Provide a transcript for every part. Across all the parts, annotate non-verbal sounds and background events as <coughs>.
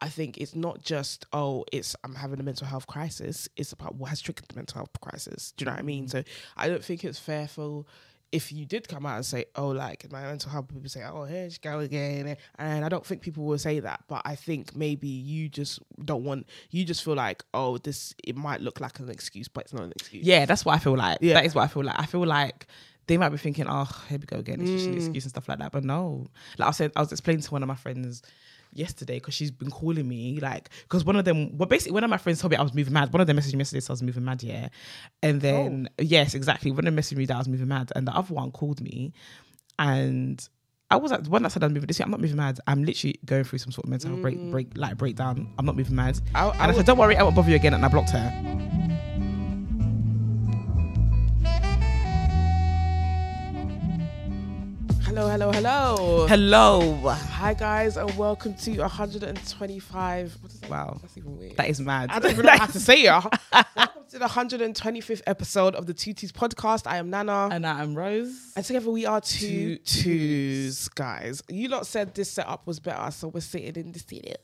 I think it's not just oh, it's I'm having a mental health crisis. It's about what has triggered the mental health crisis. Do you know what I mean? So I don't think it's fair for if you did come out and say, "Oh, like my mental health," people say, "Oh, here she go again," and I don't think people will say that. But I think maybe you just don't want. You just feel like, "Oh, this it might look like an excuse, but it's not an excuse." Yeah, that's what I feel like. Yeah. That is what I feel like. I feel like they might be thinking, "Oh, here we go again. It's just Mm. an excuse and stuff like that." But no, like I said, I was explaining to one of my friends yesterday because she's been calling me like because one of them well basically one of my friends told me I was moving mad. One of them messaged me yesterday so I was moving mad yeah. And oh. then Oh. yes exactly. One of them messaged me that I was moving mad and the other one called me and I was like the one that said I'm moving this year I'm not moving mad. I'm literally going through some sort of mental health break break mm. like breakdown. I'm not moving mad. I, I and I would- said don't worry I won't bother you again and I blocked her hello, hello, hello. hello Hi guys, and welcome to 125. What is that? Wow. that's even weird. that is mad I don't even know how to say it. <laughs> welcome to the 125th episode of the Tutis podcast. I am Nana. and I'm Rose And together we are two Two twos, guys. You lot said this setup was better, so we're sitting in the studio.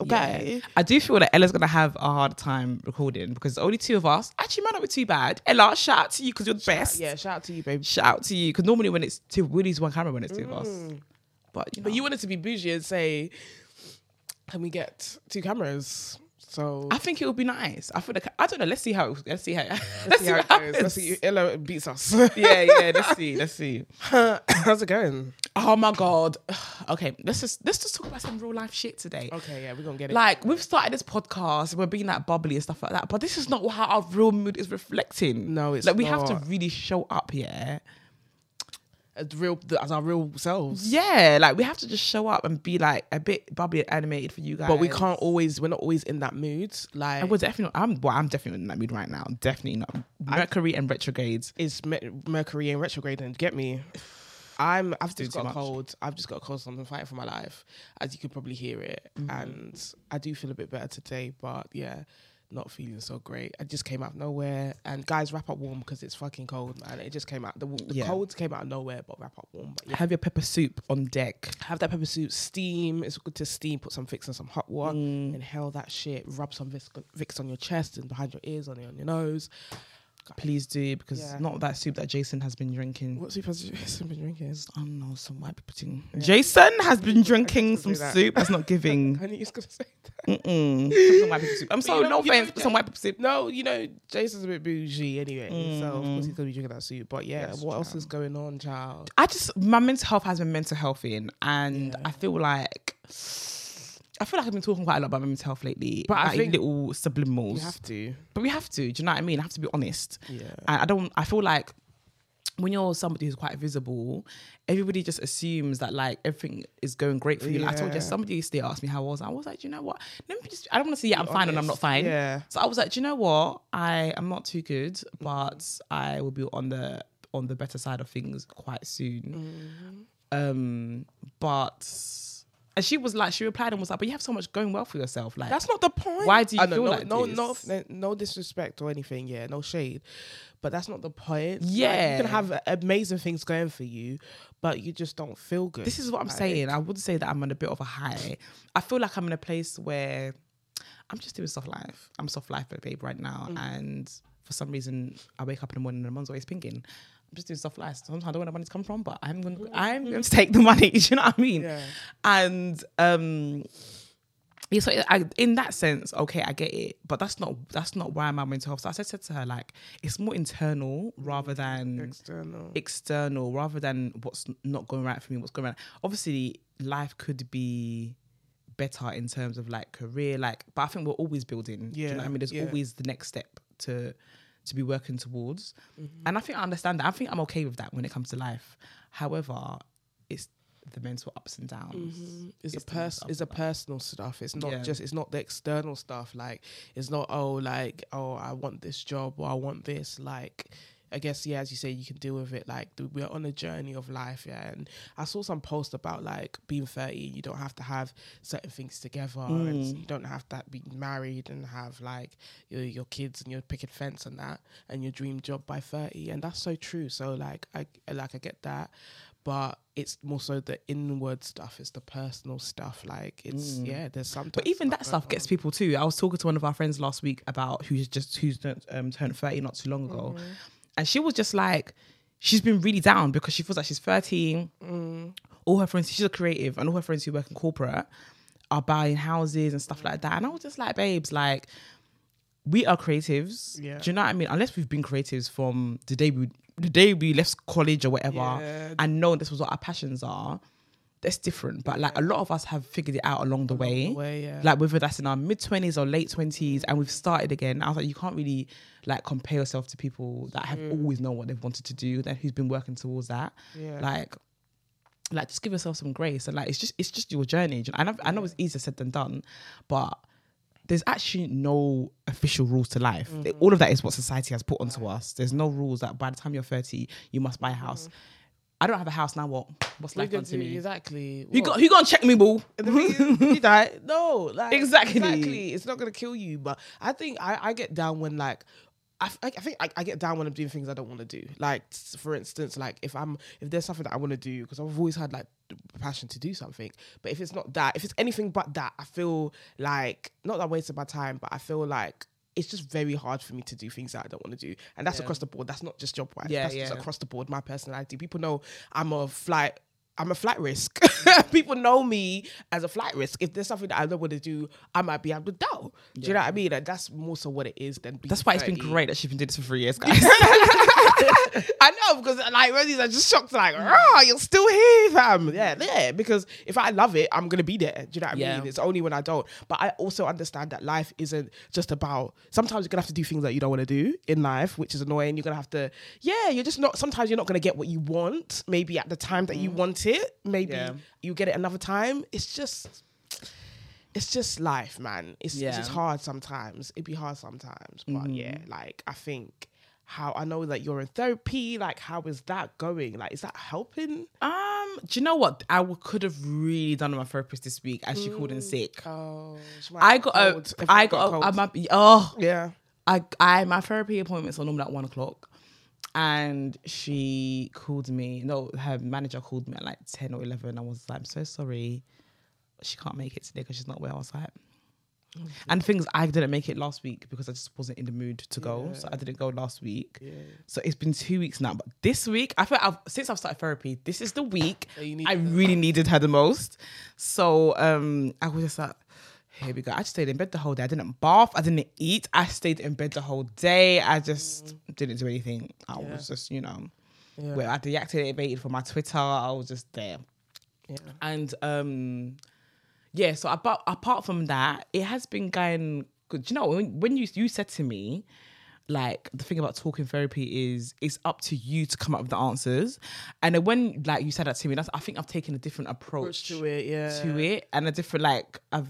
Okay. I do feel that Ella's gonna have a hard time recording because only two of us. Actually, might not be too bad. Ella, shout out to you because you're the best. Yeah, shout out to you, baby. Shout out to you because normally when it's two, we use one camera when it's two of us. Mm. But you know, But you wanted to be bougie and say, can we get two cameras? So I think it would be nice. I feel like I don't know. Let's see how. It, let's see how. <laughs> let's see how it goes. Let's happens. see. Ella beats us. <laughs> yeah, yeah. Let's <laughs> see. Let's see. How's it going? Oh my god. <sighs> Okay, let's just let's just talk about some real life shit today. Okay, yeah, we're gonna get it. Like we've started this podcast, we're being like bubbly and stuff like that, but this is not how our real mood is reflecting. No, it's like we have to really show up here. As real as our real selves. Yeah, like we have to just show up and be like a bit bubbly and animated for you guys. But we can't always. We're not always in that mood. Like I would definitely. I'm. Well, I'm definitely in that mood right now. Definitely not. Mercury and retrogrades. is Mer- Mercury and retrograde and get me. I'm. I've just got a cold. I've just got a cold. So I'm fighting for my life, as you could probably hear it. Mm-hmm. And I do feel a bit better today, but yeah, not feeling so great. I just came out of nowhere. And guys, wrap up warm because it's fucking cold, man. It just came out. The, the Yeah. cold came out of nowhere, but wrap up warm. But yeah. Have your pepper soup on deck. Have that pepper soup steam. It's good to steam. Put some Vicks and some hot water. Mm. Inhale that shit. Rub some Vicks, Vicks on your chest and behind your ears, on your, on your nose. Please do because Yeah. not that soup that Jason has been drinking. What soup has Jason been drinking? I don't know some white people thing. Jason has been <laughs> drinking some that. soup. That's not giving. I knew you was gonna say that. Mm-mm. <laughs> Some white people soup. I'm sorry, you know- no offense, but some white people soup. No, you know, Jason's a bit bougie anyway, so of course he's Mm. gonna be drinking that soup. But yeah, Yes, what else is going on, child? I just my mental health has been mental health in, and I feel like I feel like I've been talking quite a lot about mental health lately. But I like think- little subliminals. You have to. but we have to. Do you know what I mean? I have to be honest. Yeah. And I don't. I feel like when you're somebody who's quite visible, everybody just assumes that like everything is going great for you. Yeah. Like I told you, somebody yesterday asked me how I was. I was like, do you know what? Let me just. I don't want to say yeah, I'm fine and I'm not fine. Yeah. So I was like, do you know what? I am not too good, but I will be on the on the better side of things quite soon. Um, but. And she was like, she replied and was like, "But you have so much going well for yourself. Like, That's not the point. Why do you I feel no, like no, this? no, no disrespect or anything. Yeah, no shade, but that's not the point. Like, Yeah. you can have amazing things going for you, but you just don't feel good. This is what I'm Like, saying. I would say that I'm on a bit of a high. I feel like I'm in a place where I'm just doing soft life. I'm soft life babe right now. Mm. And for some reason I wake up in the morning and the mom's always pinging. Just doing stuff like Sometimes I don't know where the money's come from, but I'm going to mm-hmm. I'm going to mm-hmm. take the money. <laughs> Do you know what I mean? Yeah. And um yeah, so I, in that sense, okay, I get it, but that's not that's not why my mental health. So I said, said to her like, it's more internal rather mm-hmm. than external. external rather than what's not going right for me, what's going right. Obviously, life could be better in terms of like career, like, but I think we're always building. Do you know what I mean? There's yeah. always the next step to to be working towards, Mm-hmm. and I think I understand that. I think I'm okay with that when it comes to life. However, it's the mental ups and downs. It's, It's a pers- it's a personal stuff. It's not Yeah. just it's not the external stuff. Like it's not oh like oh I want this job or I want this. Like I guess yeah, as you say, you can deal with it. Like we're on a journey of life, yeah. And I saw some post about like being thirty, you don't have to have certain things together, and Mm. you don't have to be married and have like your, your kids and your picket fence and that, and your dream job by thirty. And that's so true. So like I like I get that. but it's more so the inward stuff. It's the personal stuff. Like it's yeah. There's some. But even that stuff gets people too. I was talking to one of our friends last week about who's just who's um, turned thirty not too long ago, and she was just like, she's been really down because she feels like she's thirteen. Mm. All her friends, she's a creative, and all her friends who work in corporate are buying houses and stuff like that. And I was just like, babes, like we are creatives. Yeah. Do you know what I mean? Unless we've been creatives from the day we the day we left college or whatever, Yeah. and know this was what our passions are. That's different, but like a lot of us have figured it out along the way. way, yeah. Like whether that's in our mid twenties or late twenties, and we've started again. I was like, you can't really like compare yourself to people that have always known what they've wanted to do, that who's been working towards that. Yeah. Like, like just give yourself some grace, and like it's just it's just your journey. And? I know, I know it's easier said than done, but there's actually no official rules to life. Mm-hmm. All of that is what society has put onto us. There's no rules that by the time you're 30, you must buy a house. I don't have a house now. What? What's life done to me? exactly. Who got who gonna check me, boo? The thing is, you <laughs> die. No, like Exactly. exactly. It's not gonna kill you, but I think I, I get down when like. I, I think I, I get down when I'm doing things I don't want to do. Like, for instance, like if I'm if there's something that I want to do because I've always had like the passion to do something. But if it's not that, if it's anything but that, I feel like not that I wasted my time, but I feel like it's just very hard for me to do things that I don't want to do, and that's Yeah. across the board. That's not just job wise. Yeah, that's just yeah. across the board. My personality. People know I'm a flight. I'm a flight risk. Mm. <laughs> People know me as a flight risk. If there's something that I don't want to do, I might be able to do. Do you know what I mean? Like, that's more so what it is than. Being That's why it's been great that she's been doing this for three years, <laughs> guys. <laughs> I know because like Rosie's are just shocked, like, oh, you're still here, fam. Yeah, yeah. Because if I love it, I'm gonna be there. Do you know what I Yeah. mean? It's only when I don't. But I also understand that life isn't just about. Sometimes you're gonna have to do things that you don't want to do in life, which is annoying. You're gonna have to. Yeah, you're just not. Sometimes you're not gonna get what you want. Maybe at the time that you mm. want it. Maybe Yeah. you get it another time. It's just. It's just life, man. It's, it's just hard sometimes. It'd be hard sometimes, but yeah, mm-hmm. like I think how I know that you're in therapy. Like, how is that going? Like, is that helping? um, do you know what? I w- could have really done with my therapist this week, and she called in sick. Oh, I got a, I got, a, I might be, oh, yeah. I, I, my therapy appointments are normally at one o'clock, and she called me. No, her manager called me at like ten or eleven. I was like, I'm so sorry, she can't make it today because she's not well. I was like, and things I didn't make it last week because I just wasn't in the mood to go, so I didn't go last week. So it's been two weeks now, but this week I feel I've since I've started therapy, this is the week That you need I really needed her the most. So um, I was just like. Here we go. I just stayed in bed the whole day. I didn't bath. I didn't eat. I stayed in bed the whole day. I just didn't do anything. I Yeah. was just, you know, Yeah. where I deactivated for my Twitter. I was just there. Yeah. And um, yeah. So apart apart from that, it has been going good. Do you know when, when you you said to me, like the thing about talking therapy is it's up to you to come up with the answers. And then when like you said that to me, that's I think I've taken a different approach, to it, yeah. to it and a different like I've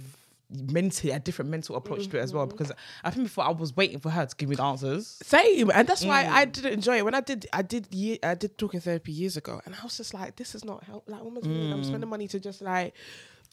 mentally a different mental approach to it as well because I think before I was waiting for her to give me the answers. Same, and that's why Mm. I didn't enjoy it when I did. I did. Ye- I did talking therapy years ago, and I was just like, "This is not help." Like, what am I? Mm. I'm spending money to just like,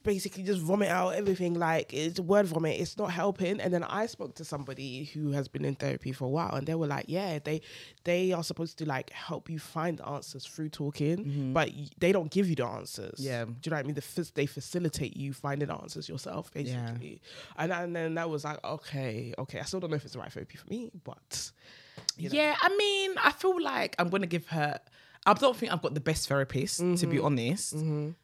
basically, just vomit out everything. Like, it's word vomit. It's not helping. And then I spoke to somebody who has been in therapy for a while, and they were like, "Yeah, they, they are supposed to like help you find answers through talking, but y- they don't give you the answers. Mm-hmm. Yeah. do you know what I mean? The f- they facilitate you finding answers yourself, basically. And, and then that was like, okay, okay. I still don't know if it's the right therapy for me, but Yeah, I mean, I feel like I'm gonna give her. I don't think I've got the best therapist, to Mm-hmm. be honest.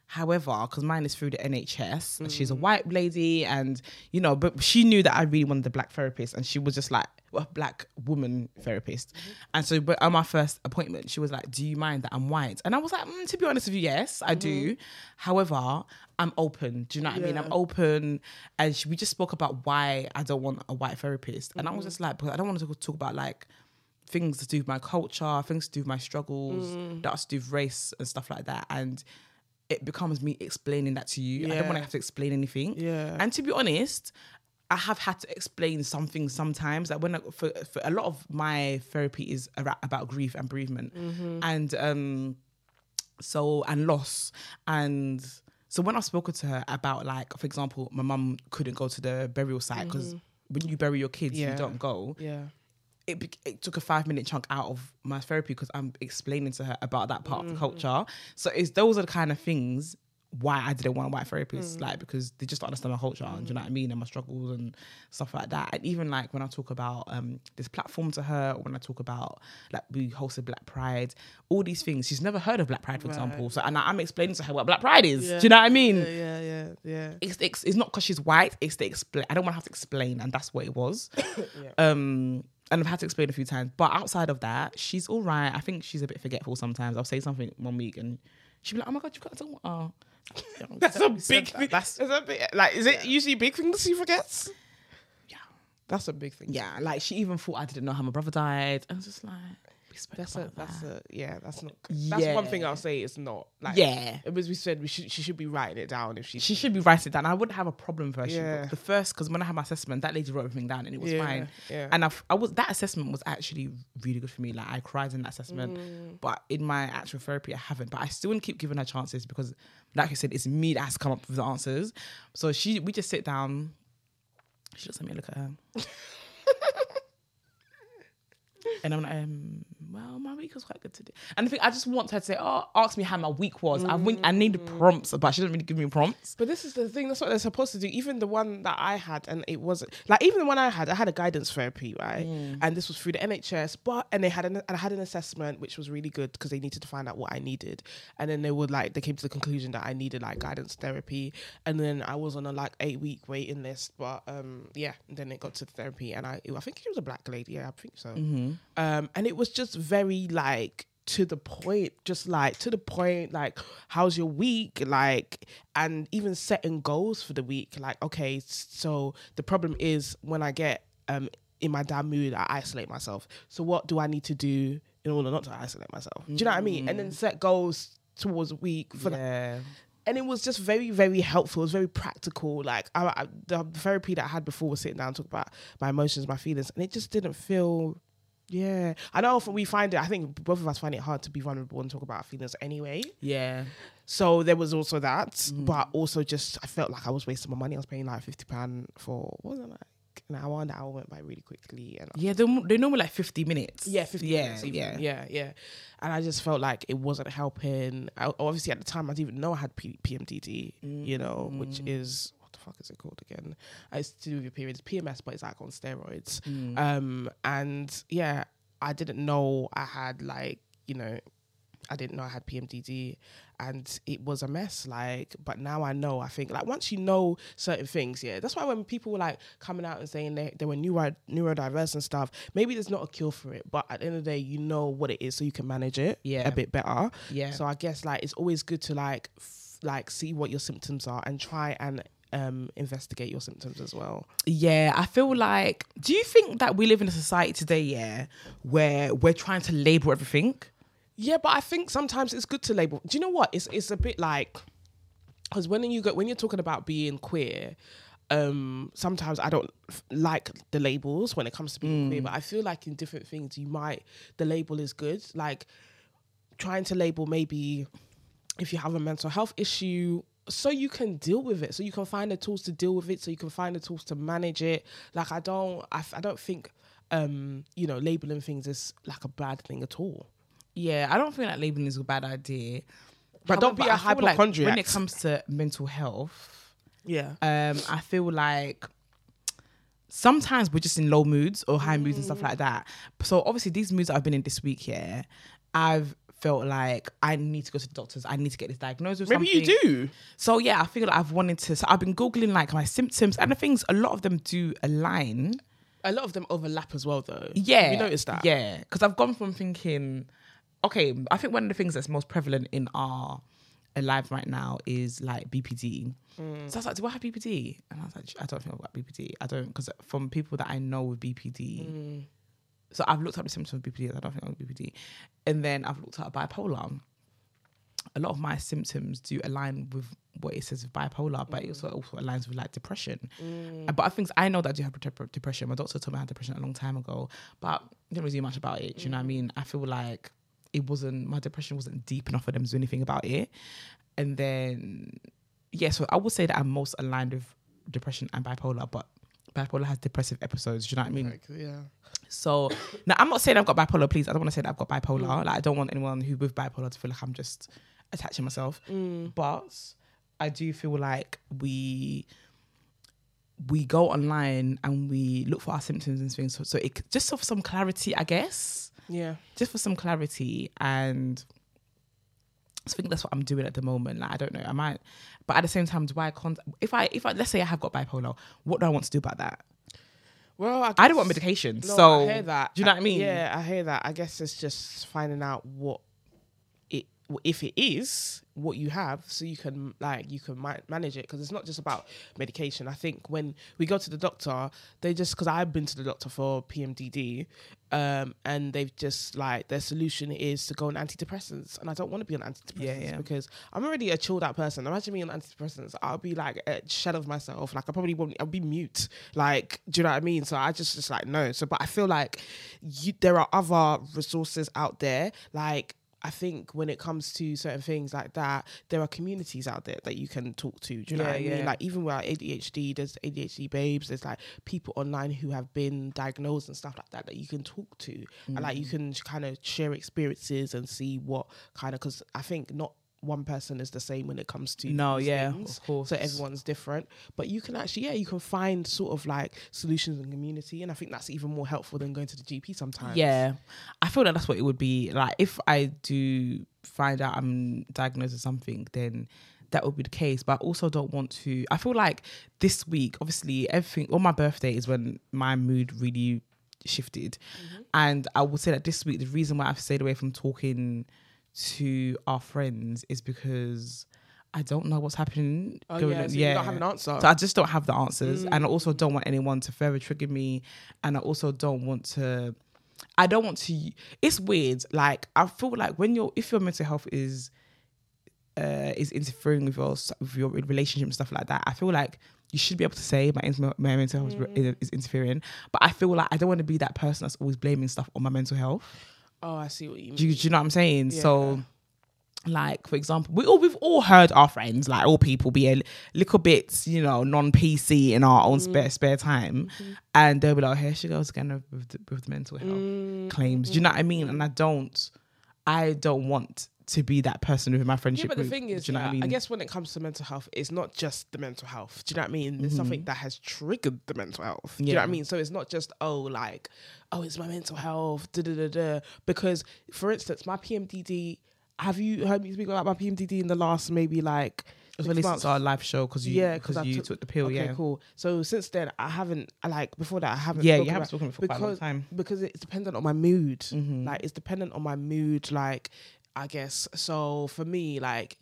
However, because mine is through the NHS, and she's a Mm. white lady, and you know, but she knew that I really wanted a black therapist, and she was just like well, a black woman therapist. Mm-hmm. And so, but on my first appointment, she was like, "Do you mind that I'm white?" And I was like, mm, "To be honest with you, yes, I do. However, I'm open. Do you know what I mean? I'm Mm-hmm. Open." And she, we just spoke about why I don't want a white therapist, and I Mm-hmm. was just like, because I don't want to talk about like things to do with my culture, things to do with my struggles, Mm. that has to do with race and stuff like that. And it becomes me explaining that to you. I don't want to have to explain anything. Yeah. And to be honest, I have had to explain something sometimes. Like when I, for, for a lot of my therapy is about grief and bereavement, Mm-hmm. and um, so and loss and. So when I've spoken to her about like, for example, my mum couldn't go to the burial site because when you bury your kids, Mm-hmm. Yeah. you don't go yeah, it, it took a five minute chunk out of my therapy because I'm explaining to her about that part Mm-hmm. of the culture. So it's those are the kind of things why I didn't want white therapist, Mm. like because they just don't understand my culture, do you know what I mean, and my struggles and stuff like that. And even like when I talk about um this platform to her, or when I talk about like we hosted Black Pride, all these things, she's never heard of Black Pride, for example. So and I'm explaining to her what Black Pride is. Do you know what I mean? Yeah, yeah, yeah, yeah. it's, it's, it's not because she's white. It's the explain. I don't want to have to explain, and that's what it was. <coughs> Um, and I've had to explain a few times. But outside of that, she's all right. I think she's a bit forgetful sometimes. I'll say something one week, and she'll be like, "Oh my god, you got oh. some <laughs> water." That's a <laughs> big that. thing. That's That's a big, like, is it usually big things she forgets? yeah, That's a big thing. yeah. Like she even thought I didn't know how my brother died. I was just like, spoke That's a, that's that. a, yeah, that's not, that's one thing I'll say it's not. Like, Yeah. It was, we said we should, she should be writing it down if she, She should be writing it down. I wouldn't have a problem for her. She- Yeah. The first, because when I had my assessment, that lady wrote everything down and it was Yeah, fine. yeah. And I've, I was that assessment was actually really good for me. Like I cried in that assessment, Mm. but in my actual therapy, I haven't. But I still want to keep giving her chances because, like I said, it's me that has come up with the answers. So she, we just sit down. She just let me look at her. <laughs> And I'm like, um, well, my week was quite good today. And I think I just want her to say, oh, ask me how my week was. I win- I need prompts, but she doesn't really give me prompts. But this is the thing. That's what they're supposed to do. Even the one that I had, and it wasn't like even the one I had. I had a guidance therapy, right? And this was through the NHS. But and they had an and I had an assessment which was really good because they needed to find out what I needed. And then they would like they came to the conclusion that I needed like guidance therapy. And then I was on a like eight week waiting list. But um yeah, then it got to therapy, and I I think she was a black lady. Yeah, I think so. Um, and it was just very like to the point, just like to the point, like how's your week, like, and even setting goals for the week. Like, okay, so the problem is when I get um in my down mood, I isolate myself. So what do I need to do in order not to isolate myself? Do you know what I mean? And then set goals towards a week for that and it was just very very helpful it was very practical like I, I, the therapy that i had before was sitting down and talk about my emotions my feelings and it just didn't feel yeah i know we find it i think both of us find it hard to be vulnerable and talk about our feelings anyway Yeah. so there was also that but also just i felt like i was wasting my money i was paying like 50 pound for what was it like an hour and the hour went by really quickly and Yeah, they're, they're normally like 50 minutes. yeah, 50 yeah, minutes even. yeah. yeah, yeah. And I just felt like it wasn't helping. I, obviously, at the time, I didn't even know I had P- PMDD, you know, Mm. which is what the fuck is it called again? It's to do with your periods, PMS, but it's like on steroids. Mm. Um, and yeah, I didn't know I had like, you know, I didn't know I had PMDD and it was a mess. Like, but now I know, I think, like, once you know certain things, yeah, that's why when people were like coming out and saying they, they were neuro, neurodiverse and stuff, maybe there's not a cure for it, but at the end of the day, you know what it is so you can manage it Yeah. a bit better. Yeah. So I guess like it's always good to like, like see what your symptoms are and try and um investigate your symptoms as well. Yeah, I feel like. Do you think that we live in a society today, yeah, where we're trying to label everything? Yeah, but I think sometimes it's good to label. Do you know what? It's it's a bit like because when you go when you're talking about being queer, um, sometimes I don't f- like the labels when it comes to being queer. But I feel like in different things, you might the label is good. Like trying to label maybe if you have a mental health issue so you can deal with it so you can find the tools to deal with it so you can find the tools to manage it like i don't i, f- I don't think um you know labeling things is like a bad thing at all Yeah, I don't think that labeling is a bad idea. But don't be a feel like hypochondriac. when it comes to mental health, yeah um, I feel like sometimes we're just in low moods or high moods and stuff like that. So obviously these moods I've been in this week here, I've felt like I need to go to the doctors. I need to get this diagnosed with maybe something. you do So yeah, I feel like I've wanted to. So I've been googling like my symptoms, and the things a lot of them do align. a lot of them overlap as well though Yeah, you noticed that Yeah, because I've gone from thinking, okay, I think one of the things that's most prevalent in our lives right now is like BPD. Mm. So I was like, do I have BPD? And I was like, I don't think I've got BPD. I don't because from people that I know with BPD. Mm. So I've looked up the symptoms of BPD. I don't think I have BPD, and then I've looked up bipolar. A lot of my symptoms do align with what it says with bipolar, but it also also aligns with like depression. Uh, But I think I know that I do have depression. My doctor told me I had depression a long time ago, but didn't really do much about it. Do you know what I mean? I feel like it wasn't my depression wasn't deep enough for them to do anything about it. And then yeah, so I would say that I'm most aligned with depression and bipolar, but bipolar has depressive episodes. Do you know what I mean? Like, yeah. So now I'm not saying I've got bipolar. Please, I don't want to say that I've got bipolar. Like I don't want anyone who with bipolar to feel like I'm just attaching myself. Mm. But I do feel like we we go online and we look for our symptoms and things. So, so it just for some clarity, I guess. Yeah. Just for some clarity and. I think that's what I'm doing at the moment. Like I don't know, I might, but at the same time, do I con- if I if I let's say I have got bipolar, what do I want to do about that? Well, I, I don't want medication, No, so I hear that. do you know what I mean? Yeah, I hear that. I guess it's just finding out what if it is what you have, so you can like you can ma- manage it because it's not just about medication. I think when we go to the doctor, they just because I've been to the doctor for PMDD, um, and they've just like their solution is to go on antidepressants, and I don't want to be on antidepressants Yeah, yeah. because I'm already a chilled out person. Imagine me on antidepressants, I'll be like a shell of myself. Like I probably won't. I'll be mute. Like, do you know what I mean? So I just just like no. So, but I feel like you, there are other resources out there. Like I think when it comes to certain things like that, there are communities out there that you can talk to. Do you know Yeah, what I mean? Like even with ADHD, there's ADHD babes. There's like people online who have been diagnosed and stuff like that that you can talk to, and like you Mm. can kind of share experiences and see what kind of because I think not one person is the same when it comes to No, yeah, things. of course. So everyone's different, but you can actually, yeah, you can find sort of like solutions in community, and I think that's even more helpful than going to the GP sometimes. Yeah, I feel like that's what it would be like if I do find out I'm diagnosed with something, then that would be the case. But I also don't want to. I feel like this week, obviously, everything on my birthday is when my mood really shifted, mm-hmm. and I would say that this week the reason why I've stayed away from talking to our friends is because. I don't know what's happening. Oh going yeah, so you don't have an answer. So I just don't have the answers, and I also don't want anyone to further trigger me, and I also don't want to. I don't want to. It's weird. Like I feel like when your if your mental health is uh is interfering with your with your relationship and stuff like that, I feel like you should be able to say my, my mental health Mm. is, is interfering. But I feel like I don't want to be that person that's always blaming stuff on my mental health. Oh, I see what you mean. Do you, do you know what I'm saying? So like for example we all we've all heard our friends like all people be a little bit you know non-pc in our own Mm. spare spare time Mm-hmm. and they'll be like oh, here she goes again with the, with the mental health Mm. claims do you know what i mean and i don't i don't want to be that person within my friendship Yeah, but the thing is, you know yeah, what i I, guess when it comes to mental health, it's not just the mental health. Do you know what I mean? There's Mm-hmm. something that has triggered the mental health. Do you know what I mean? So it's not just oh like oh it's my mental health. Da da da da. Because for instance, my PMDD. Have you heard me speak about my PMDD in the last maybe like as six well as months? it's our live show because you Yeah, because you took- took, the pill Okay, yeah cool. So since then, I haven't like before that I haven't. yeah you haven't spoken for quite a long because time because it's dependent on my mood. Mhm. Like it's dependent on my mood. Like I guess so. For me, like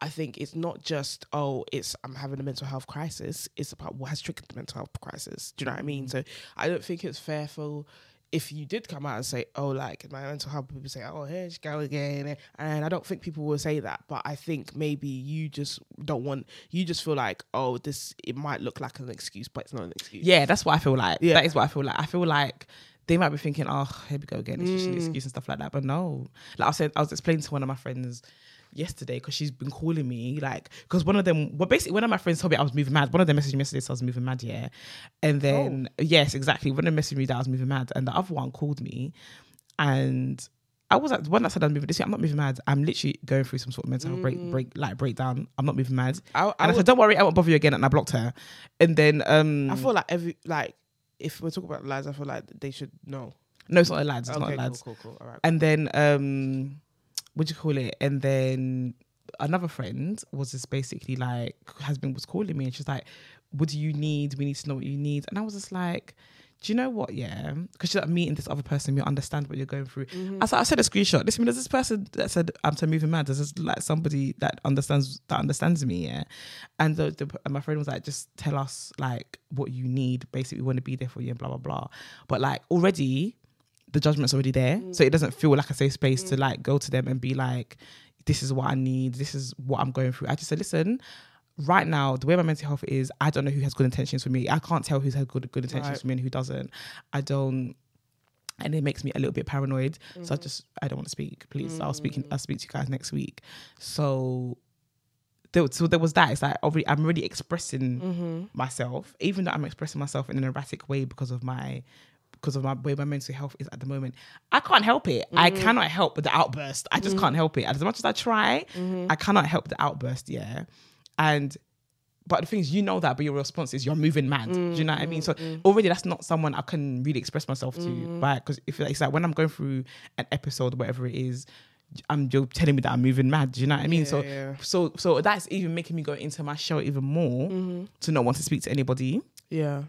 I think it's not just oh, it's I'm having a mental health crisis. It's about what has triggered the mental health crisis. Do you know what I mean? Mm. So I don't think it's fair for. If you did come out and say, "Oh, like my mental health," people say, "Oh, here she go again," and I don't think people will say that. But I think maybe you just don't want. You just feel like, "Oh, this it might look like an excuse, but it's not an excuse." Yeah, that's what I feel like. Yeah. That is what I feel like. I feel like they might be thinking, oh, here we go again. It's just an Mm. excuse and stuff like that. But no, like I said, I was explaining to one of my friends yesterday because she's been calling me like because one of them well basically one of my friends told me I was moving mad. One of them messaged me yesterday so I was moving mad yeah. And then yes exactly. One of them messaged me that I was moving mad and the other one called me and I was like the one that said I'm moving this year, I'm not moving mad. I'm literally going through some sort of mental health break break like breakdown. I'm not moving mad. I, I, and I, would- said don't worry I won't bother you again and I blocked her. And then um I feel like every like if we're talking about lies, I feel like they should know. No, it's not a lads. It's not okay, a lads. cool, cool, cool. Right. And then um, what do you call it? And then another friend was just basically like husband was calling me and she's like, "What do you need? We need to know what you need." And I was just like. Do you know what? Yeah, because she's like meeting this other person, you understand what you're going through. Mm-hmm. I said, I said a screenshot. Listen, there's this person that said I'm so moving mad. There's this like somebody that understands that understands me. Yeah, and the, the and my friend was like, just tell us like what you need. Basically, we want to be there for you and blah blah blah. But like already, the judgment's already there, mm. so it doesn't feel like a safe space to mm. like go to them and be like, this is what I need. This is what I'm going through. I just said, listen. Right now, the way my mental health is, I don't know who has good intentions for me. I can't tell who's had good good intentions Right. for me and who doesn't. I don't and it makes me a little bit paranoid. So I just I don't want to speak. Please, I'll speak. I'll speak to you guys next week. So there, so there was that. It's like already, I'm already expressing Mm-hmm. myself, even though I'm expressing myself in an erratic way because of my because of my way my mental health is at the moment. I can't help it. I Mm-hmm. cannot help with the outburst. I just can't help it. As much as I try, Mm-hmm. I cannot help the outburst. Yeah, and but the thing is, you know that, but your response is you're moving mad. Do you know what I mean? So already that's not someone I can really express myself to, Mm-hmm. right? Because if it's like when I'm going through an episode, whatever it is, I'm you're telling me that I'm moving mad. Do you know what I mean? so Yeah, yeah. so so that's even making me go into my show even more Mm-hmm. to not want to speak to anybody. Yeah.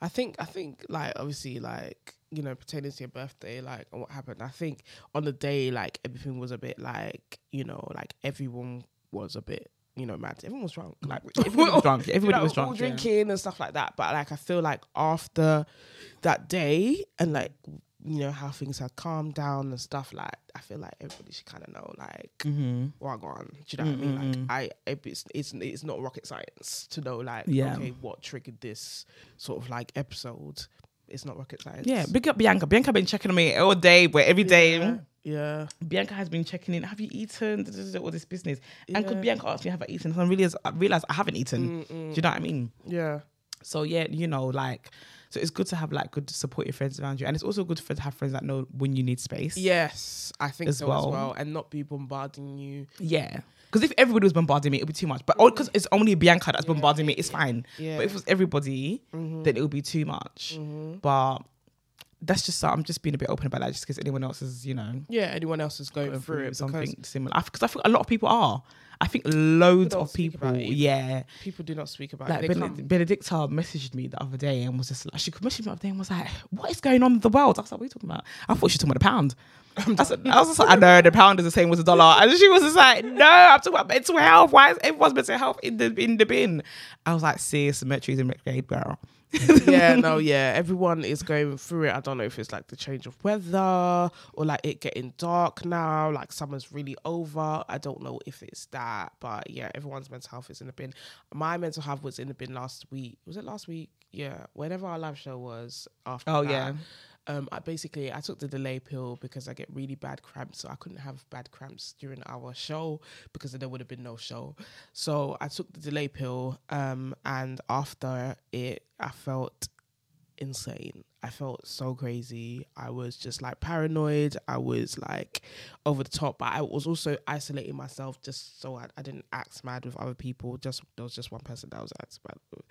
I think I think like obviously like you know pertaining to your birthday like and what happened I think on the day like everything was a bit like you know like everyone was a bit you know mad everyone was drunk like <laughs> Everybody was drunk. you know, was all drunk. yeah. drinking and stuff like that but like I feel like after that day and like you know how things had calmed down and stuff like I feel like everybody should kind of know like Mm-hmm. what on. Do you know what I mean? Like I, it's it's it's not rocket science to know like Yeah. okay what triggered this sort of like episode. It's not rocket science. Yeah, big up Bianca. Bianca been checking on me all day, but every day. Yeah. Yeah. Bianca has been checking in. Have you eaten? All this business. And could Bianca ask me have I eaten? So I realized I realized I haven't eaten. Do you know what I mean? Yeah. So yeah, you know, like so it's good to have like good supportive friends around you, and it's also good for to have friends that know when you need space. Yes, I think As so well. as well, and not be bombarding you. Yeah. Because if everybody was bombarding me, it would be too much. But oh, because it's only Bianca that's bombarding me, it's fine. Yeah. But if it was everybody, mm-hmm. then it would be too much. Mm-hmm. But that's just I'm just being a bit open about that, just because anyone else is, you know, Yeah, anyone else is going going through it something similar. Because I, think a lot of people are. I think loads of people, yeah. people do not speak about Like it. Benedicta messaged me the other day and was just like, she messaged me the other day and was like, "What is going on in the world?" I was like, "What are you talking about?" I thought she was talking about the pound. <laughs> I, said, I was just like, "I know the pound is the same as the dollar," and she was just like, "No, I'm talking about mental health. Why is everyone's mental health in the in the bin?" I was like, "Sis, Metro's in retrograde, girl." <laughs> yeah, no, <laughs> yeah. Everyone is going through it. I don't know if it's like the change of weather or like it getting dark now, like summer's really over. I don't know if it's that, but yeah, everyone's mental health is in the bin. My mental health was in the bin last week. Was it last week? Yeah, whenever our live show was after. Oh, that, yeah. Um, I basically I took the delay pill because I get really bad cramps, so I couldn't have bad cramps during our show because then there would have been no show. So I took the delay pill, um, and after it, I felt insane. I felt so crazy. I was just like paranoid. I was like over the top, but I was also isolating myself just so I, I didn't act mad with other people. Just there was just one person that I was acting mad with.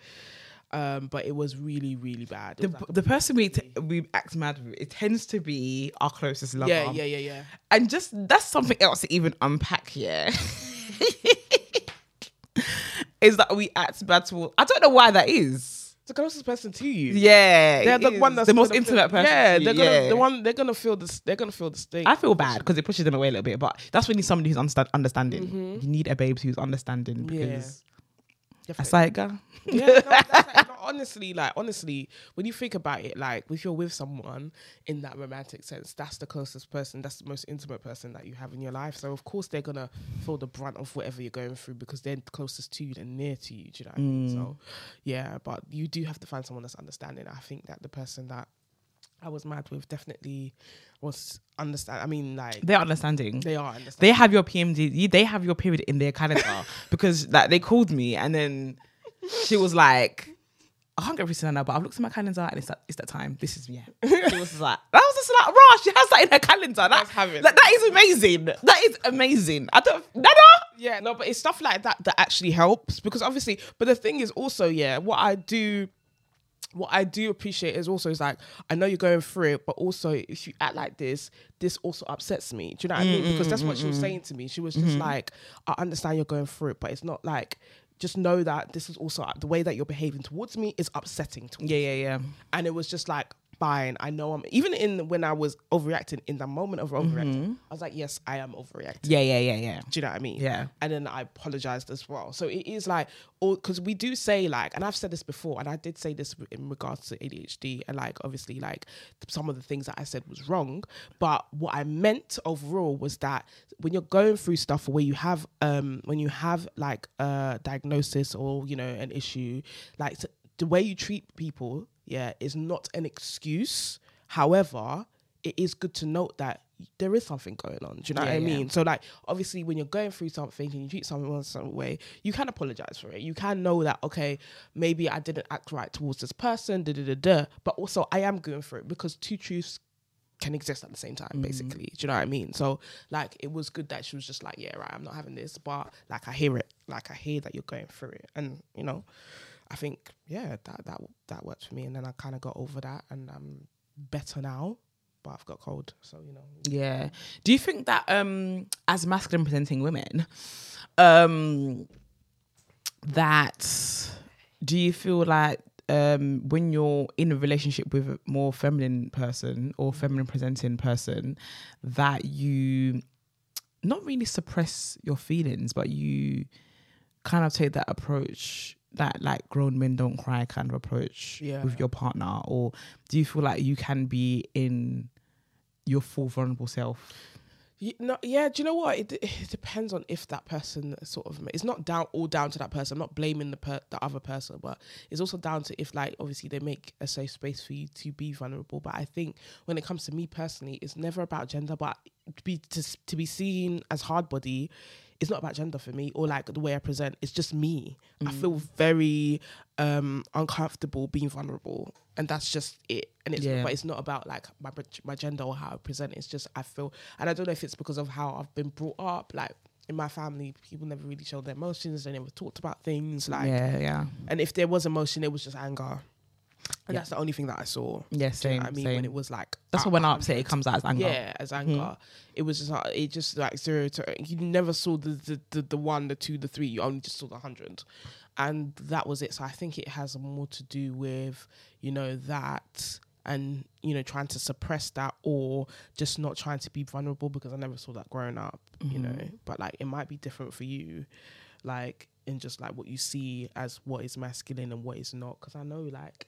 Um, but it was really, really bad. The, like the person we t- we act mad with, it tends to be our closest lover. yeah, yeah, yeah, yeah. and just that's something else to even unpack here. <laughs> is that we act bad towards I don't know why that is. the closest person to you. Yeah, they're the is. one that's the most intimate feel, person. Yeah, they're gonna yeah. the one they're gonna feel this. They're gonna feel the sting. I feel bad because it pushes them away a little bit, but that's when you need somebody who's understand, understanding. Mm-hmm. You need a babe who's understanding because Definitely. That's how it go. yeah, no, like, no, honestly, like honestly, when you think about it, like if you're with someone in that romantic sense, that's the closest person, that's the most intimate person that you have in your life. So of course they're gonna feel the brunt of whatever you're going through because they're closest to you, they're near to you. Do you know what I mean? So yeah, but you do have to find someone that's understanding. I think that the person that I was mad with definitely was understand. I mean, like They're understanding. they are understanding. they have your PMD. They have your period in their calendar <laughs> because like they called me and then she was like, I can't get everything now, but I've looked at my calendar and it's that it's that time. This is yeah. <laughs> She was like, that was just like, raw. She has that in her calendar. That, have like, that is amazing. That is amazing. I don't, Nana. Yeah, no, but it's stuff like that that actually helps because obviously, but the thing is also, yeah, what I do, what I do appreciate is also is like I know you're going through it, but also if you act like this, this also upsets me. Do you know what I mm, mean? Because mm, that's mm, what she was saying to me. She was just mm-hmm. like, I understand you're going through it, but it's not like. Just know that this is also uh, the way that you're behaving towards me is upsetting to me Yeah, yeah, yeah. and it was just like fine i know i'm even in when i was overreacting in the moment of overreacting i was like yes i am overreacting Yeah, yeah, yeah, yeah. do you know what I mean? Yeah. And then I apologized as well. So it is like, because we do say like, and I've said this before, and I did say this in regards to ADHD, and like obviously like some of the things that I said was wrong, but what I meant overall was that when you're going through stuff where you have um when you have like a diagnosis or you know an issue, like the way you treat people, yeah, is not an excuse. However, it is good to note that there is something going on. Do you know Yeah, what I yeah. mean? So like obviously when you're going through something and you treat someone in some way, you can apologize for it. You can know that okay, maybe I didn't act right towards this person, da da da da. But also I am going through it because two truths can exist at the same time, mm. basically. Do you know what I mean? So like it was good that she was just like, Yeah, right, I'm not having this, but like I hear it. Like I hear that you're going through it. And you know, I think, yeah, that that that worked for me. And then I kinda got over that and I'm better now. But I've got cold. So, you know. Yeah. Do you think that um as masculine presenting women, um that do you feel like um when you're in a relationship with a more feminine person or feminine presenting person that you not really suppress your feelings but you kind of take that approach that like grown men don't cry kind of approach Yeah. with your partner or do you feel like you can be in your full vulnerable self Y- No, yeah. Do you know what? It, it depends on if that person sort of. It's not down all down to that person. I'm not blaming the per, the other person, but it's also down to if like obviously they make a safe space for you to be vulnerable. But I think when it comes to me personally, it's never about gender, but to be to, to be seen as hard body. It's not about gender for me or like the way I present. It's just me. I feel very um uncomfortable being vulnerable, and that's just it. And it's Yeah. but it's not about like my my gender or how I present. It's just I feel, and I don't know if it's because of how I've been brought up. Like in my family, people never really showed their emotions. They never talked about things. Like, yeah yeah and if there was emotion, it was just anger. And Yeah. that's the only thing that I saw. yeah Do you same know I mean, same when it was like that's what when I'm upset it comes out as anger Yeah, as mm. anger. It was just like it just like zero to you never saw the the, the the one, the two, the three. You only just saw the hundred, and that was it. So I think it has more to do with you know that and you know trying to suppress that or just not trying to be vulnerable because I never saw that growing up. You know, mm-hmm. but like it might be different for you, like in just like what you see as what is masculine and what is not. Because I know like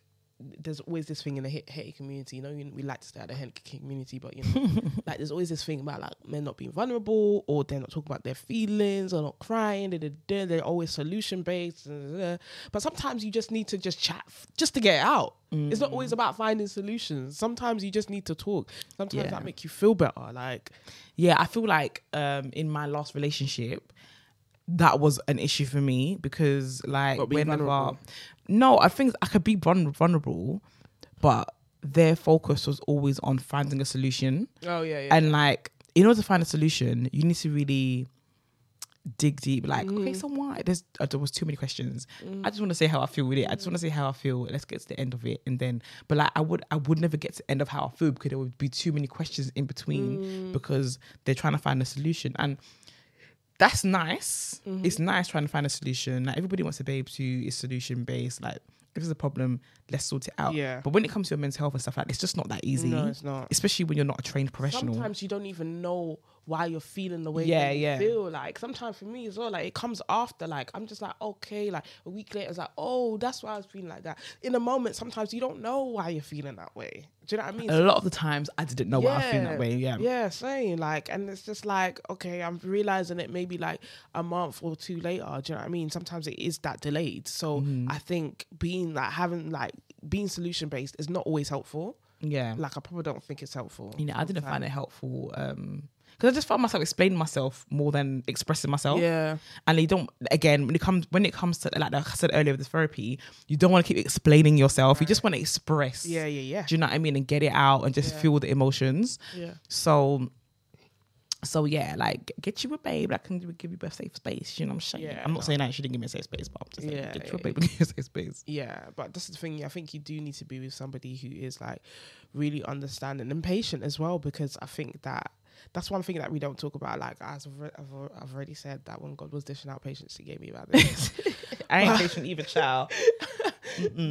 there's always this thing in the hate, hate community. You know, you- we like to stay at the hate community, but you know, <laughs> like there's always this thing about like men not being vulnerable or they're not talking about their feelings or not crying. They're, they're, always solution based. But sometimes you just need to just chat f- just to get it out. It's not always about finding solutions. Sometimes you just need to talk. Sometimes Yeah. that make you feel better. Like Yeah, I feel like um in my last relationship that was an issue for me because like whenever vulnerable? No, I think I could be vulnerable, but their focus was always on finding a solution. oh yeah, yeah. And like in order to find a solution, you need to really dig deep. Like, Mm. okay, so why? There's uh, there was too many questions. I just want to say how I feel with it. I just want to say how I feel. Let's get to the end of it, and then. But like, I would I would never get to the end of how I feel because there would be too many questions in between Mm. because they're trying to find a solution and. That's nice. Mm-hmm. It's nice trying to find a solution. Like everybody wants a babe to is solution based. Like if there's a problem, let's sort it out. Yeah. But when it comes to your mental health and stuff like, it's just not that easy. No, it's not. Especially when you're not a trained professional. Sometimes you don't even know why you're feeling the way Yeah, you yeah. feel. Like sometimes for me as well, like it comes after. Like I'm just like okay, like a week later, it's like oh, that's why I was feeling like that. In a moment, sometimes you don't know why you're feeling that way. Do you know what I mean? a lot of the times I didn't know why I feel that way. Yeah. Yeah, same. Like, and it's just like, okay, I'm realizing it maybe like a month or two later. Do you know what I mean? Sometimes it is that delayed. So Mm-hmm. I think being like having like being solution based is not always helpful. Yeah. Like I probably don't think it's helpful. you know, I didn't find it helpful. Um because I just found myself explaining myself more than expressing myself. Yeah. And you don't again when it comes when it comes to like, I said earlier with this therapy, you don't want to keep explaining yourself. You just want to express. Yeah, yeah, yeah. Do you know what I mean? And get it out and just Yeah. feel the emotions. Yeah. So so yeah, like get you a babe that can give you a safe space. You know what I'm saying? Yeah, I'm not no. saying that she didn't give me a safe space, but I'm just saying Yeah, get you a babe and give you a safe space. Yeah, but that's the thing. I think you do need to be with somebody who is like really understanding and patient as well, because I think that that's one thing that we don't talk about. Like as I've, I've, I've already said that when God was dishing out patience, He gave me about this. <laughs> I ain't patient either, child. <laughs>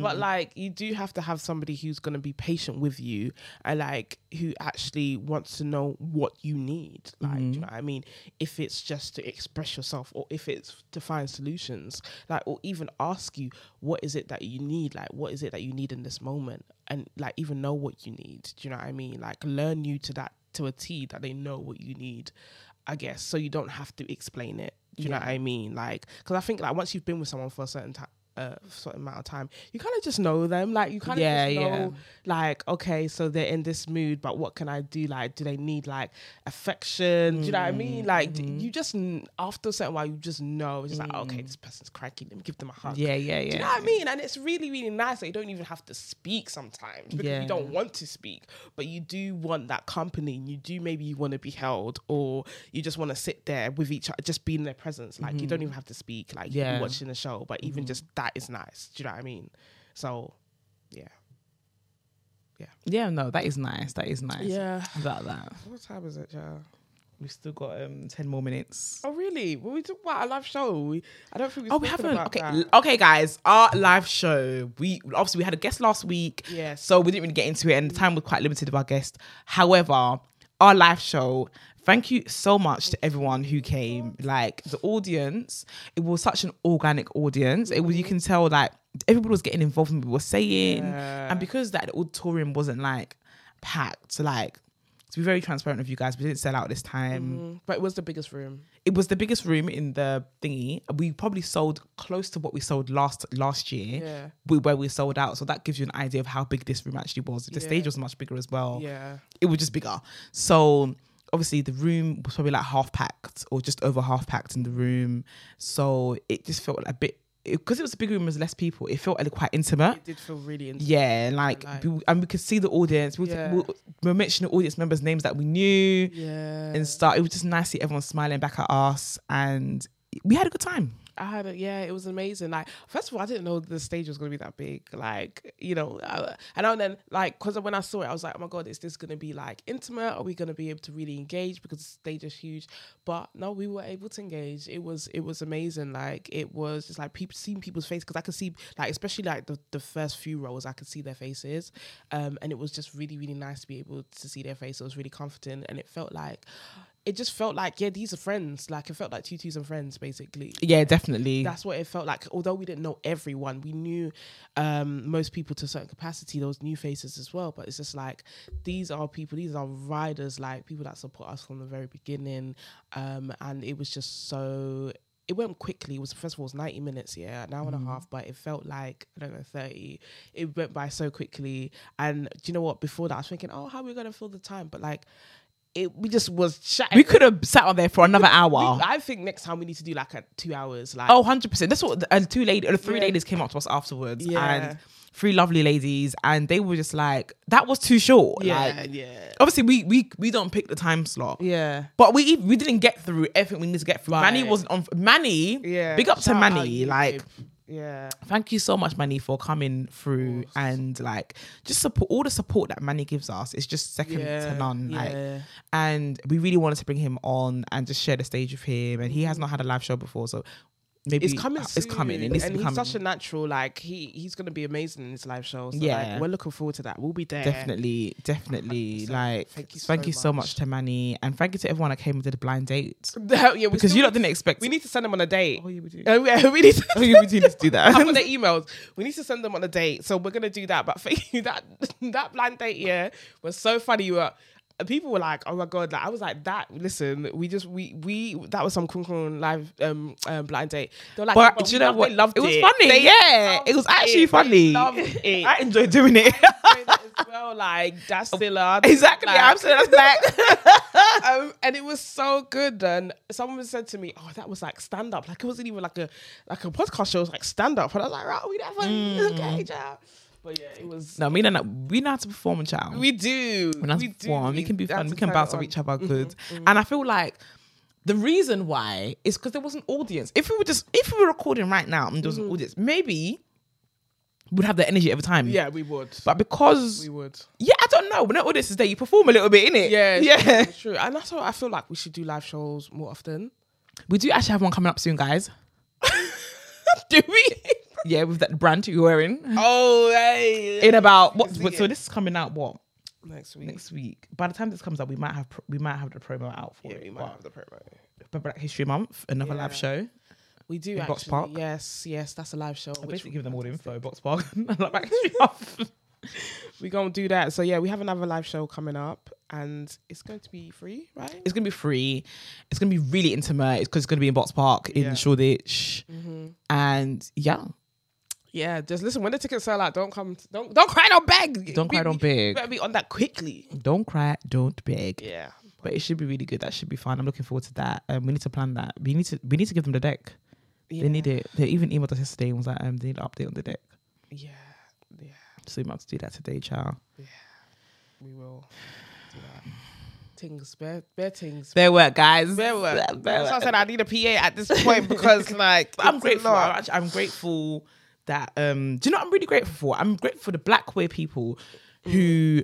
but like you do have to have somebody who's going to be patient with you and like who actually wants to know what you need like do you mm-hmm. know what i mean if it's just to express yourself or if it's to find solutions like or even ask you what is it that you need like what is it that you need in this moment and like even know what you need do you know what i mean like learn you to that to a t that they know what you need i guess. So you don't have to explain it. Do you know what i mean? Like because i think like once you've been with someone for a certain time a certain amount of time, you kind of just know them. Like you kind of Yeah, just know, yeah. like okay, so they're in this mood, but what can I do? Like, do they need like affection? Do you know what I mean? Like, Mm-hmm. you just after a certain while, you just know. It's just like okay, this person's cranky. Let me give them a hug. Mm. Yeah, yeah, yeah. Do you know what I mean? And it's really, really nice that you don't even have to speak sometimes because Yeah. you don't want to speak, but you do want that company. And you do maybe you want to be held, or you just want to sit there with each other, just be in their presence. Like you don't even have to speak. Like Mm-hmm. Yeah. be watching the show, but even just that is nice. Do you know what I mean? So, yeah, Yeah, Yeah, no, that is nice. That is nice. yeah. About that. What time is it, Joe? We've still got um ten more minutes. Oh, really? Well, we talk about a live show. We, I don't think we. Oh, we haven't. Okay, l- okay, guys. Our live show. We obviously we had a guest last week. Yes. So we didn't really get into it, and the time was quite limited of our guest. However, our live show. Thank you so much to everyone who came. Like the audience, it was such an organic audience. It was you can tell like everybody was getting involved in what we were saying, Yeah. and because that auditorium wasn't like packed, like to be very transparent with you guys, we didn't sell out this time Mm, but it was the biggest room. it was the biggest room in the thingy. We probably sold close to what we sold last last year, Yeah. we- where we sold out. So that gives you an idea of how big this room actually was. The Yeah. stage was much bigger as well. Yeah. It was just bigger. So obviously the room was probably like half packed or just over half packed in the room. So it just felt a bit because it, was a big room, with less people. It felt like quite intimate. It did feel really intimate. Yeah, and like, like- we- and we could see the audience. We, Yeah. we, we were mentioning audience members' names that we knew Yeah. and stuff. It was just nice to see everyone smiling back at us, and we had a good time. I had a, yeah, it was amazing. Like, first of all, I didn't know the stage was gonna be that big. Like, you know, I, and then like, cause when I saw it, I was like, oh my god, is this gonna be like intimate? Are we gonna be able to really engage because the stage is huge? But no, we were able to engage. It was it was amazing. Like, it was just like people seeing people's face because I could see like especially like the the first few rows, I could see their faces, um, and it was just really really nice to be able to see their face. It was really comforting, and it felt like. It just felt like, yeah, these are friends. Like it felt like tutus and friends, basically Yeah, definitely. that's what it felt like. Although we didn't know everyone, we knew um, most people to a certain capacity. Those new faces as well, but it's just like these are people. These are riders, like people that support us from the very beginning. Um, and it was just so. It went quickly. It was first of all, it was ninety minutes, yeah, an hour and a half, but it felt like I don't know thirty. It went by so quickly. And do you know what? Before that, I was thinking, oh, how are we gonna fill the time? But like, it we just was chatting. we could have sat on there for another hour. We- I think next time we need to do like a two hours. Like, oh, 100%. That's what the uh, two ladies, or three Yeah. ladies came up to us afterwards. Yeah. And three lovely ladies. And they were just like, that was too short. yeah, Like, yeah, obviously, we, we we don't pick the time slot. yeah. But we we didn't get through everything we need to get through. Manny wasn't on. Manny, Yeah. big up to Shout out Manny. Like. Yeah. thank you so much, Manny, for coming through and like just support all the support that Manny gives us. It's just second Yeah, to none. Like, and we really wanted to bring him on and just share the stage with him. And he has not had a live show before, so maybe It's coming. It's coming. And to be he's such a natural. Like he, he's gonna be amazing in his live show. So Yeah. like, we're looking forward to that. We'll be there. Definitely, definitely. 100%. Like, Thank you thank so you so much. much to Manny, and thank you to everyone that came and did a blind date <laughs> yeah, because you lot didn't expect. We need to send them on a date. Oh, yeah, we do. <laughs> Uh, we, we need to. Oh, yeah, we do need to do that. <laughs> After the emails, we need to send them on a date. So we're gonna do that. But thank you that that blind date, yeah, was so funny. You were. People were like, "Oh my god!" Like I was like, "That listen, we just we we that was some Kun Kun live um, um blind date." They were like, But "Oh, do you know what? They loved it was it. funny. They yeah, it was actually They funny. it. I enjoyed doing it. <laughs> as <laughs> well, like that's still exactly. Like, I'm saying that's black. <laughs> um, and it was so good. And someone said to me, "Oh, that was like stand up. Like it wasn't even like a like a podcast show. It was like stand up." And I was like, "Right, we that funny? Mm. Okay, child." But yeah, it was. no, me and we know how to perform, child. We do. we know how we to do. perform. We can be fun. We can bounce off each other good. Mm-hmm, mm-hmm. And I feel like the reason why is because there was an audience. If we were just if we were recording right now and there was an mm-hmm. audience, maybe we'd have the energy every time. Yeah, we would. But because we would. yeah, I don't know. When the audience is there, you perform a little bit, in it. Yeah, <laughs> yeah. true, true. And that's why I feel like we should do live shows more often. We do actually have one coming up soon, guys. <laughs> do we? <laughs> Yeah, with that brand you're wearing. oh, hey. In about what? what- so this is coming out what next week. next week? By the time this comes out, we might have pr- we might have the promo out for yeah, it. we might have the promo. but Black History Month, another live Yeah. show. We do In actually. Boxpark? Yes, yes, that's a live show. I which basically we- give them all the info. Boxpark, <laughs> Black History Month. <laughs> We're gonna do that. So yeah, we have another live show coming up, and it's going to be free, right? It's gonna be free. It's gonna be really intimate. It's because it's gonna be in Boxpark in Yeah. Shoreditch, Mm-hmm. and yeah, Yeah, just listen. When the tickets sell out, don't come. Don't don't cry, don't beg. Don't cry, don't be- beg. Better be on that quickly. Don't cry, don't beg. Yeah, But it should be really good. That should be fun. I'm looking forward to that. Um, we need to plan that. We need to we need to give them the deck. yeah. They need it. They even emailed us yesterday and was like, um, they need an update on the deck. Yeah, yeah. So we might have to do that today, child. Yeah, we will do that. Things, bare, bare things. Fair work, guys. Bare work. Fair That's why I said I need a PA at this point because, <laughs> like, I'm grateful. lot. I'm, actually, I'm grateful that um do you know what I'm really grateful for? I'm grateful for the black queer people who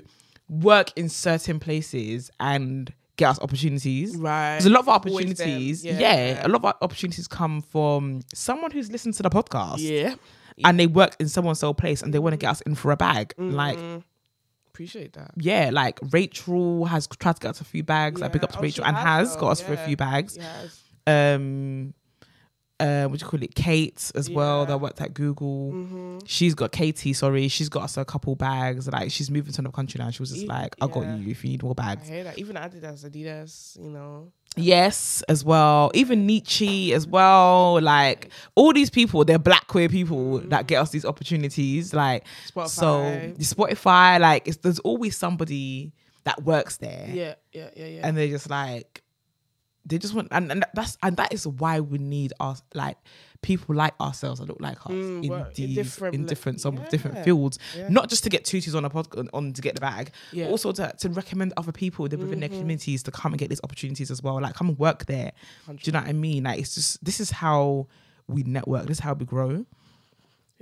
work in certain places and get us opportunities. Right. There's a lot of our Always them. opportunities. Yeah. Yeah. a lot of opportunities come from someone who's listened to the podcast. Yeah. And they work in someone's old place and they want to get us in for a bag. Like, Appreciate that. yeah, like Rachel has tried to get us a few bags. Like, big Yeah. up to Oh, Rachel and has has got us for a few bags. Yes. um uh what do you call it? Kate as well that worked at google. Mm-hmm. she's got katie sorry. She's got us a couple bags. Like she's moving to another country now. She was just E- like i got you if you need more I bags. hear that. Even Adidas, Adidas, you know. yes as well. Even nietzsche as well. Like all these people they're black queer people that get us these opportunities. Like Spotify. so the spotify like it's, there's always somebody that works there. Yeah, yeah, yeah, yeah. and they're just like they just want and, and that's and that is why we need us like people like ourselves that look like us Mm, in work in these different in different some yeah, different fields. yeah. not just to get tutus on a pod on to get the bag Yeah. but also to, to recommend other people within their communities to come and get these opportunities as well like come and work there. Do you know what I mean? Like it's just this is how we network this is how we grow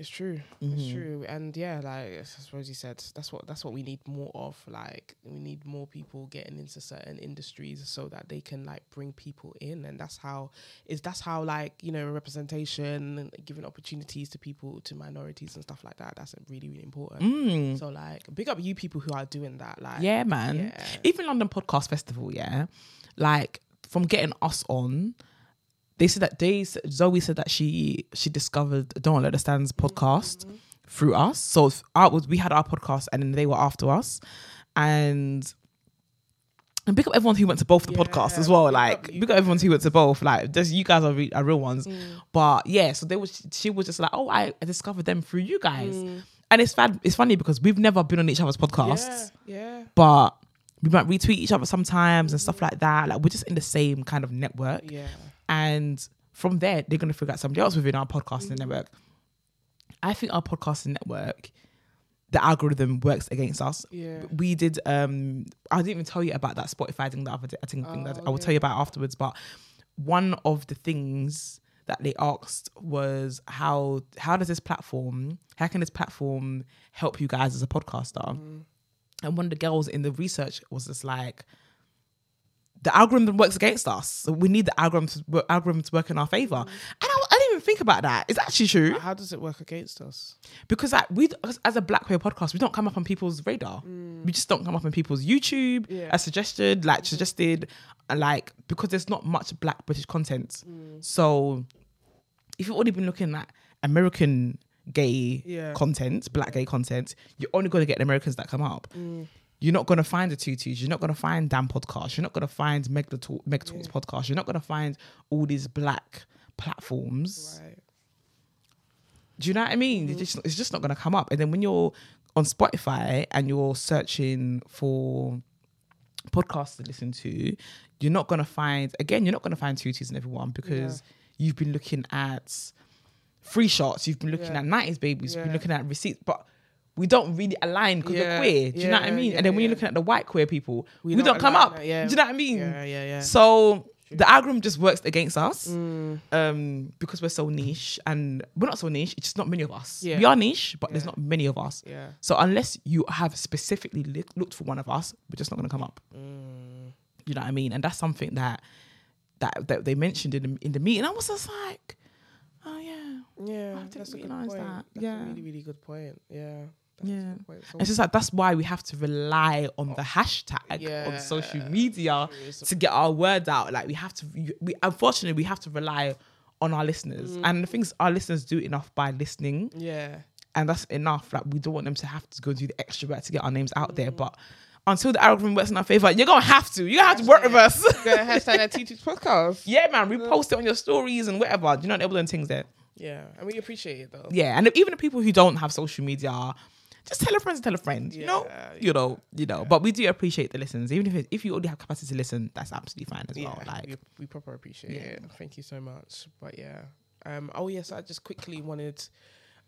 It's true. It's true. And yeah, like as Rosie said, that's what that's what we need more of. Like we need more people getting into certain industries so that they can like bring people in, and that's how is that's how like you know representation and giving opportunities to people to minorities and stuff like that. That's really really important. So like big up you people who are doing that. Like Mm. yeah man yeah. even London Podcast Festival, yeah, like from getting us on, they said that they Zoe said that she she discovered Don't Let the Stands podcast through us. So our was we had our podcast and then they were after us, and. And big up everyone who went to both the podcasts as well. Like big up everyone who went to both. Like just you guys are, re- are real ones. But yeah, so they was she was just like, oh, I, I discovered them through you guys. And it's fun. It's funny because we've never been on each other's podcasts yeah, yeah, but we might retweet each other sometimes and stuff like that. Like we're just in the same kind of network. yeah. And from there, they're gonna figure out somebody else within our podcasting network. I think our podcasting network, the algorithm works against us. Yeah. We did um I didn't even tell you about that Spotify thing the other day. I think, thing that I will tell you about afterwards. But one of the things that they asked was how how does this platform how can this platform help you guys as a podcaster and one of the girls in the research was just like the algorithm works against us. So we need the algorithm to, algorithm to work in our favor. Mm. And I, I didn't even think about that. It's actually true. How does it work against us? because like we as- a black queer podcast we don't come up on people's radar. Mm. We just don't come up on people's youtube Yeah. as suggested like mm-hmm. suggested uh, like because there's not much black british content. Mm. So if you've already been looking at american gay Yeah. content black gay content you're only going to get the americans that come up you're not going to find the tutus you're not going to find damn podcast you're not going to find meg the talk meg talks podcast you're not going to find all these black platforms Right. do you know what I mean? It's mm-hmm. just it's just not gonna come up. And then when you're on Spotify and you're searching for podcasts to listen to, you're not gonna find again, you're not gonna find tutus and everyone because you've been looking at free shots, you've been looking Yeah. at 90s babies, you've been looking at receipts, but we don't really align because Yeah. we're queer. Do you know what I mean? yeah, and then when you're looking at the white queer people, we, don't don't come up. that, yeah. Do you know what I mean? Yeah, yeah, yeah. So the algorithm just works against us Mm. um, because we're so niche and we're not so niche. It's just not many of us. Yeah. We are niche, but there's not many of us. Yeah. So unless you have specifically li- looked for one of us, we're just not going to come up. Mm. You know what I mean? And that's something that that that they mentioned in the, in the meeting. I was just like, oh yeah, Yeah, I didn't that's a good realise point. that. That's Yeah. a really, really good point. Yeah. Yeah. So It's just like that's why we have to rely on the hashtag Yeah. on social media. To get our word out. Like we have to, we unfortunately we have to rely on our listeners, and the things our listeners do enough by listening, yeah. and that's enough. Like we don't want them to have to go do the extra work to get our names out Mm. there, but. Until the algorithm works in our favor, you're gonna have to. You're gonna have to work with us. <laughs> Hashtag that T2 <laughs> podcast. yeah, man. Repost it on your stories and whatever. Do you know all them things there? Yeah, and we appreciate it though. Yeah, and even the people who don't have social media, just tell a friend to tell a friend. You know, Yeah, you know, you know. But we do appreciate the listens, even if it, if you only have capacity to listen, that's absolutely fine as Yeah, well. Like, we, we proper appreciate Yeah. it. Thank you so much. But yeah, um, oh yes, I just quickly wanted.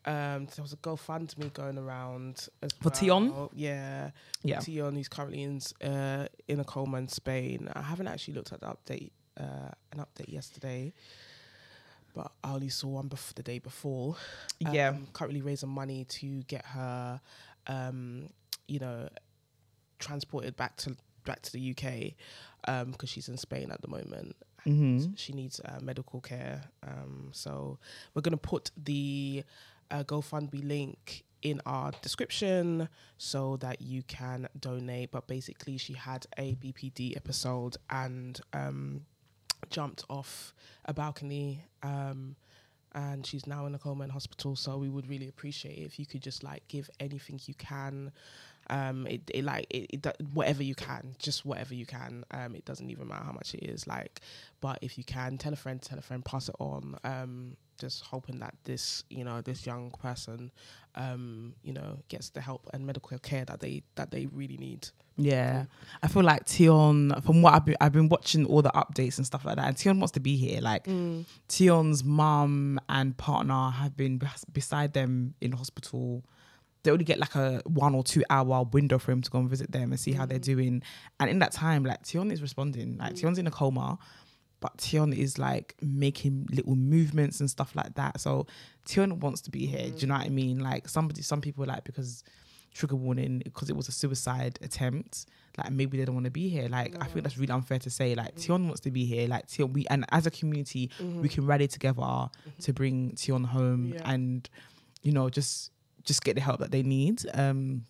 Um, there was a GoFundMe going around as For Tion? well. Yeah, Yeah. Tion, who's currently in uh, in a coma in Spain. I haven't actually looked at the update, uh, an update yesterday, but I only saw one bef- the day before. yeah, um, currently raising money to get her, um, you know, transported back to back to the UK because she's in Spain at the moment. hmm She needs uh, medical care. Um, so we're gonna put the uh, GoFundMe link in our description so that you can donate. But basically, she had a BPD episode and um, jumped off a balcony. Um, and she's now in a coma in hospital. So we would really appreciate it if you could just like give anything you can. Um, it, it like it, it whatever you can, just whatever you can. Um, it doesn't even matter how much it is. Like, but if you can, tell a friend, tell a friend, pass it on. Um, just hoping that this, you know, this young person, um, you know, gets the help and medical care that they that they really need. Yeah, I feel like Tion. From what I've been, I've been watching all the updates and stuff like that, and Tion wants to be here. Like mm. Tion's mum and partner have been bes- beside them in hospital. They only get like a one or two hour window for him to go and visit them and see how they're mm. doing. And in that time, like Tion is responding. Like mm. Tion's in a coma, but Tion is like making little movements and stuff like that. So Tion wants to be here. Do you know what I mean? Like somebody, some people like because trigger warning because it was a suicide attempt. Like maybe they don't want to be here. Like I think that's really unfair to say. Like mm-hmm. Tion wants to be here. Like Tion, we and as a community, mm-hmm. we can rally together to mm-hmm. bring Tion home Yeah. and you know just just get the help that they need. Um,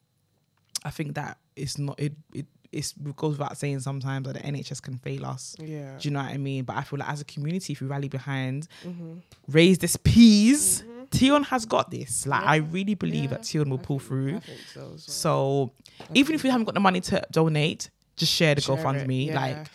I think that it's not it. It it's, it goes without saying sometimes that the NHS can fail us. Yeah. Do you know what I mean? But I feel like as a community, if we rally behind, Mm-hmm. raise this peas, Tion has got this. Like I really believe that Tion will pull through. I think so. as well. So even if you haven't got the money to donate, just share the Share GoFundMe. yeah. Like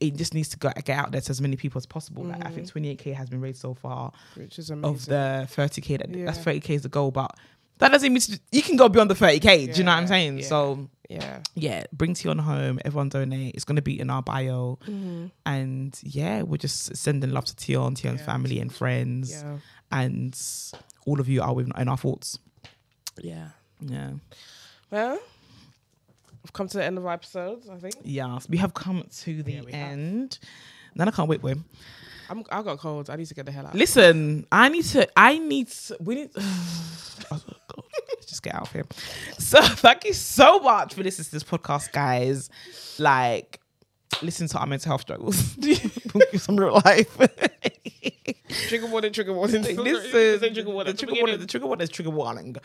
it just needs to go, get out there to as many people as possible. Like I Mm-hmm. think 28k has been raised so far which is amazing. of the 30k. That, That's 30k is the goal, but that doesn't mean to, you can go beyond the 30k. Do you know what I'm saying? yeah. So yeah. yeah, bring Tion home. Everyone donate. It's gonna be in our bio, Mm-hmm. and yeah, we're just sending love to Tion, Tion's Yeah. family and friends, Yeah. and all of you are with in our thoughts. Yeah. Yeah. Well, we've come to the end of our episodes, I think. Yes, we have come to the Yeah, have. end. Then I can't wait, Wim. I'm, I got cold. I need to get the hell out. Listen, I need to. I need. To, we need. <sighs> God. Let's just get out of here. So <laughs> thank you so much for listening to this podcast, guys. Like, listen to our mental health struggles. <laughs> <laughs> Some real life. Trigger warning, trigger warning. Listen, Say trigger warning. the at the trigger warning, the trigger warning is trigger warning.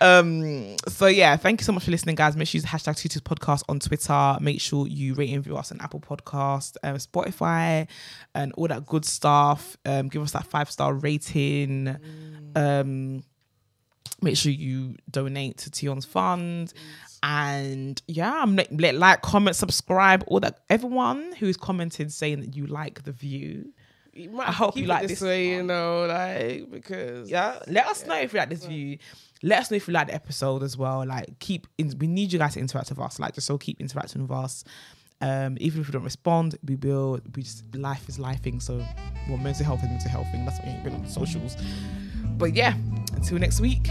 Um, so yeah, thank you so much for listening, guys. Make sure you use hashtag Tutus Podcast on Twitter. Make sure you rate and review us on Apple Podcast, um, Spotify, and all that good stuff. Um, give us that five star rating. Um, make sure you donate to Tion's fund. And yeah, let, let- like, comment, subscribe, all that. Everyone who's commented saying that you like the view, I hope you like this this way, you know, like because yeah let us know if you like this view. Let us know if you like the episode as well. Like keep in, we need you guys to interact with us. Like just so keep interacting with us. Um even if we don't respond we will we just life is lifing so well mental health is mental health thing. That's what we're on socials but yeah until next week